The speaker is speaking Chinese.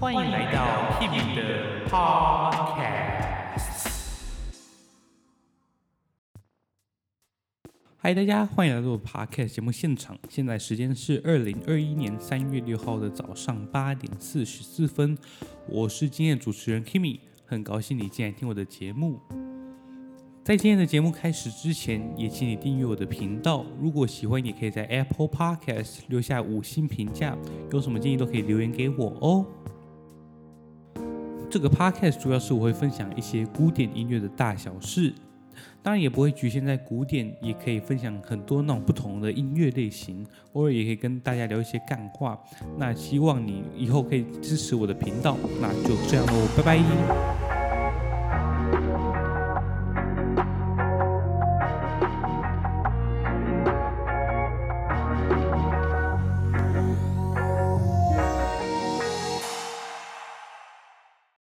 欢迎来到 Kimi 的 Podcast。嗨，大家欢迎来到 Podcast 节目现场。现在时间是二零二一年三月六号的早上八点四十四分。我是今天的主持人 Kimi，很高兴你进来听我的节目。在今天的节目开始之前，也请你订阅我的频道。如果喜欢，也可以在 Apple Podcast 留下五星评价。有什么建议都可以留言给我哦。这个 Podcast 主要是我会分享一些古典音乐的大小事，当然也不会局限在古典，也可以分享很多那种不同的音乐类型。偶尔也可以跟大家聊一些干话。那希望你以后可以支持我的频道。那就这样喽，拜拜。